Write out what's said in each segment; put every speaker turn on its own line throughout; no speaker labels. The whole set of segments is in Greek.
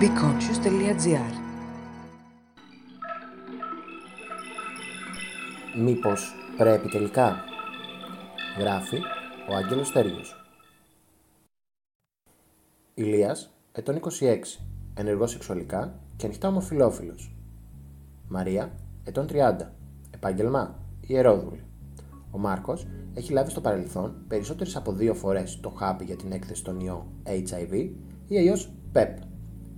beconscious.gr
Μήπως πρέπει τελικά. Γράφει ο Άγγελος Τέργιος. Ηλίας, ετών 26, ενεργός σεξουαλικά και ανοιχτά ομοφιλόφιλος. Μαρία, ετών 30, επάγγελμα, ιερόδουλη. Ο Μάρκος έχει λάβει στο παρελθόν περισσότερες από δύο φορές το χάπι για την έκθεση των ιό HIV ή αλλιώς PEP,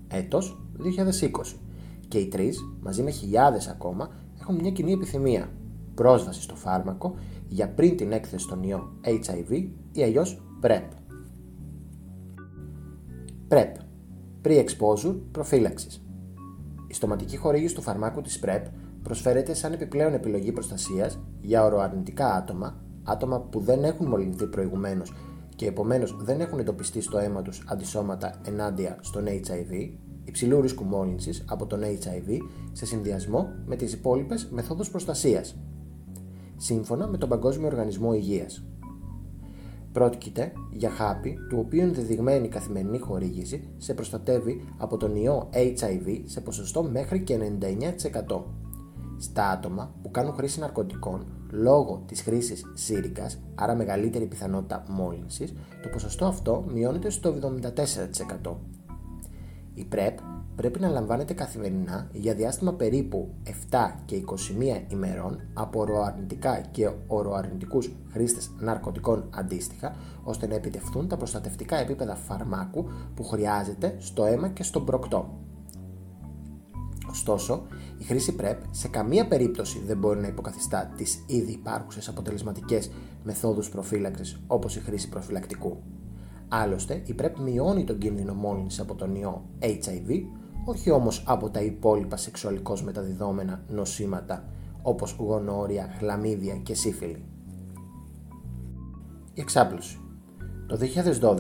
έτος 2020 και οι τρεις, μαζί με χιλιάδες ακόμα, έχουν μια κοινή επιθυμία, πρόσβαση στο φάρμακο για πριν την έκθεση των ιό HIV ή αλλιώς PrEP. PrEP Pre-Exposure Προφύλαξης Η στοματική χορήγηση του φαρμάκου της PrEP προσφέρεται σαν επιπλέον επιλογή προστασίας για οροαρνητικά άτομα, άτομα που δεν έχουν μολυνθεί προηγουμένως και επομένως δεν έχουν εντοπιστεί στο αίμα τους αντισώματα ενάντια στον HIV, υψηλού ρίσκου μόλυνσης από τον HIV σε συνδυασμό με τις υπόλοιπες μεθόδους προστασίας, σύμφωνα με τον Παγκόσμιο Οργανισμό Υγείας. Πρόκειται για χάπι του οποίου ενδεδειγμένη καθημερινή χορήγηση σε προστατεύει από τον ιό HIV σε ποσοστό μέχρι και 99%. Στα άτομα που κάνουν χρήση ναρκωτικών λόγω της χρήσης σύρικας, άρα μεγαλύτερη πιθανότητα μόλυνσης, το ποσοστό αυτό μειώνεται στο 74%. Η PrEP πρέπει να λαμβάνεται καθημερινά για διάστημα περίπου 7 και 21 ημερών από οροαρνητικά και οροαρνητικούς χρήστες ναρκωτικών αντίστοιχα, ώστε να επιτευχθούν τα προστατευτικά επίπεδα φαρμάκου που χρειάζεται στο αίμα και στον προκτό. Ωστόσο, η χρήση PrEP σε καμία περίπτωση δεν μπορεί να υποκαθιστά τις ήδη υπάρχουσες αποτελεσματικές μεθόδους προφύλαξης όπως η χρήση προφυλακτικού. Άλλωστε, η PrEP μειώνει τον κίνδυνο μόλυνσης από τον ιό HIV, όχι όμως από τα υπόλοιπα σεξουαλικώς μεταδιδόμενα νοσήματα όπως γονόρια, χλαμίδια και σύφυλλη. Η εξάπλωση Το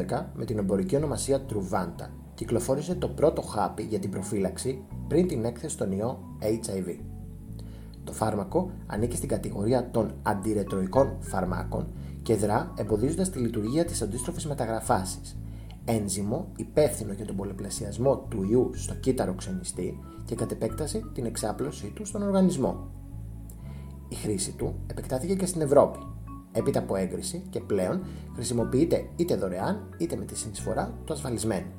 2012, με την εμπορική ονομασία Truvanta, κυκλοφόρησε το πρώτο χάπι για την προφύλαξη πριν την έκθεση στον ιό HIV. Το φάρμακο ανήκει στην κατηγορία των αντιρετροϊκών φαρμάκων και δρά εμποδίζοντας τη λειτουργία της αντίστροφης μεταγραφάση, ένζυμο υπεύθυνο για τον πολυπλασιασμό του ιού στο κύτταρο ξενιστή και κατ' επέκταση την εξάπλωσή του στον οργανισμό. Η χρήση του επεκτάθηκε και στην Ευρώπη, έπειτα από έγκριση και πλέον χρησιμοποιείται είτε δωρεάν είτε με τη συνεισφορά του ασφαλισμένου.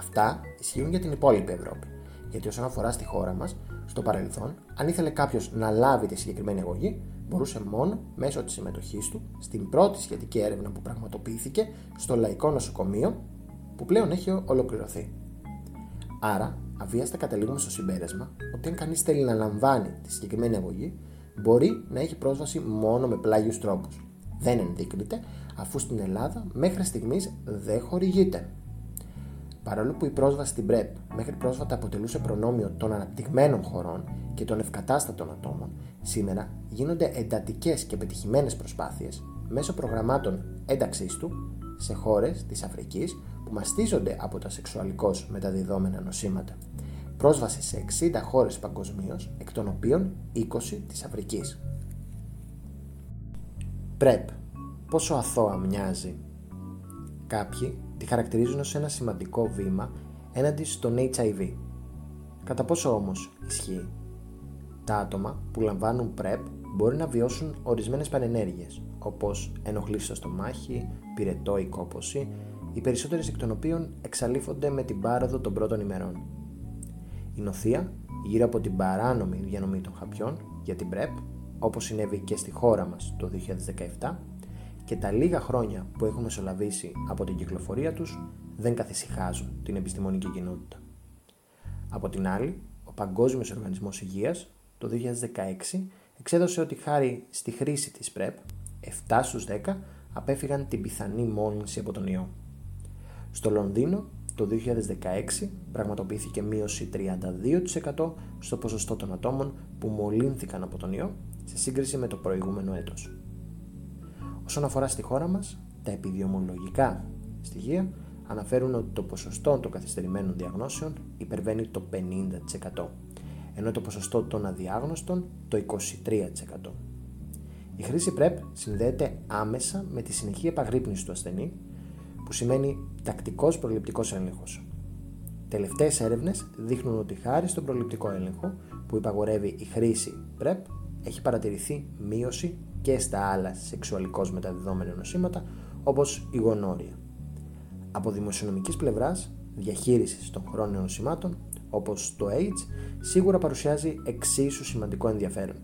Αυτά ισχύουν για την υπόλοιπη Ευρώπη, γιατί όσον αφορά στη χώρα μας, στο παρελθόν, αν ήθελε κάποιος να λάβει τη συγκεκριμένη αγωγή, μπορούσε μόνο μέσω της συμμετοχής του στην πρώτη σχετική έρευνα που πραγματοποιήθηκε στο Λαϊκό Νοσοκομείο, που πλέον έχει ολοκληρωθεί. Άρα, αβίαστα καταλήγουμε στο συμπέρασμα ότι αν κανείς θέλει να λαμβάνει τη συγκεκριμένη αγωγή, μπορεί να έχει πρόσβαση μόνο με πλάγιους τρόπους. Δεν ενδείκνυται, αφού στην Ελλάδα μέχρι στιγμής δεν χορηγείται. Παρόλο που η πρόσβαση στην PrEP μέχρι πρόσφατα αποτελούσε προνόμιο των αναπτυγμένων χωρών και των ευκατάστατων ατόμων, σήμερα γίνονται εντατικές και πετυχημένες προσπάθειες μέσω προγραμμάτων ένταξής του σε χώρες της Αφρικής που μαστίζονται από τα σεξουαλικώς μεταδιδόμενα νοσήματα. Πρόσβαση σε 60 χώρες παγκοσμίως, εκ των οποίων 20 της Αφρικής. PrEP. Πόσο αθώα μοιάζει; Κάποιοι τη χαρακτηρίζουν ως ένα σημαντικό βήμα έναντι στον HIV. Κατά πόσο όμως ισχύει; Τα άτομα που λαμβάνουν PrEP μπορεί να βιώσουν ορισμένες παρενέργειες, όπως ενοχλήσεις στο στομάχι, πυρετό ή κόπωση, οι περισσότερες εκ των οποίων εξαλείφονται με την πάροδο των πρώτων ημερών. Η νοθεία, γύρω από την παράνομη διανομή των χαπιών για την PrEP, όπως συνέβη και στη χώρα μας το 2017, και τα λίγα χρόνια που έχουν μεσολαβήσει από την κυκλοφορία τους δεν καθησυχάζουν την επιστημονική κοινότητα. Από την άλλη, ο Παγκόσμιος Οργανισμός Υγείας το 2016 εξέδωσε ότι χάρη στη χρήση της PrEP, 7 στους 10 απέφυγαν την πιθανή μόλυνση από τον ιό. Στο Λονδίνο το 2016 πραγματοποιήθηκε μείωση 32% στο ποσοστό των ατόμων που μολύνθηκαν από τον ιό σε σύγκριση με το προηγούμενο έτος. Όσον αφορά στη χώρα μας, τα επιδημιολογικά στοιχεία αναφέρουν ότι το ποσοστό των καθυστερημένων διαγνώσεων υπερβαίνει το 50%, ενώ το ποσοστό των αδιάγνωστων το 23%. Η χρήση PrEP συνδέεται άμεσα με τη συνεχή επαγρύπνηση του ασθενή, που που σημαίνει τακτικός προληπτικός έλεγχος. Τελευταίες έρευνες δείχνουν ότι χάρη στον προληπτικό έλεγχο που υπαγορεύει η χρήση PrEP έχει παρατηρηθεί μείωση και στα άλλα σεξουαλικώς μεταδιδόμενα νοσήματα όπως η γονόρια. Από δημοσιονομικής πλευράς, διαχείρισης των χρόνων νοσημάτων όπως το AIDS σίγουρα παρουσιάζει εξίσου σημαντικό ενδιαφέρον.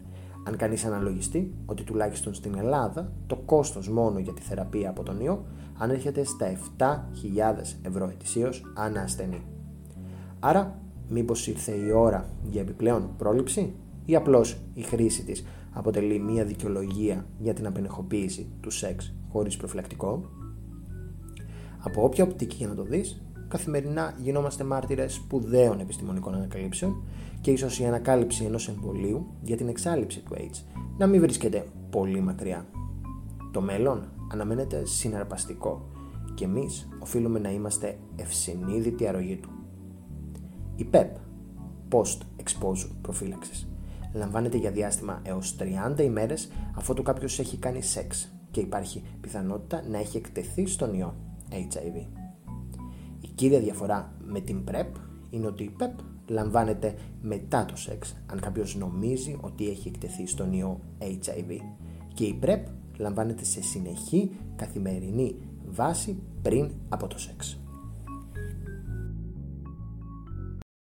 Αν κανείς αναλογιστεί ότι τουλάχιστον στην Ελλάδα το κόστος μόνο για τη θεραπεία από τον ιό ανέρχεται στα 7.000 ευρώ ετησίως ανά ασθενή. Άρα, μήπως ήρθε η ώρα για επιπλέον πρόληψη; Ή απλώς η χρήση της αποτελεί μια δικαιολογία για την απενεχοποίηση του σεξ χωρίς προφυλακτικό; Από όποια οπτική για να το δεις, καθημερινά γινόμαστε μάρτυρες σπουδαίων επιστημονικών ανακαλύψεων και ίσως η ανακάλυψη ενός εμβολίου για την εξάλληψη του AIDS να μην βρίσκεται πολύ μακριά. Το μέλλον αναμένεται συναρπαστικό και εμείς οφείλουμε να είμαστε ευσυνείδητοι αρρωγή του. Η PEP, Post Exposure Prophylaxis, λαμβάνεται για διάστημα έως 30 ημέρες αφού το κάποιος έχει κάνει σεξ και υπάρχει πιθανότητα να έχει εκτεθεί στον ιό HIV. Η κύρια διαφορά με την PrEP είναι ότι η PEP λαμβάνεται μετά το σεξ αν κάποιος νομίζει ότι έχει εκτεθεί στον ιό HIV και η PrEP λαμβάνεται σε συνεχή καθημερινή βάση πριν από το σεξ.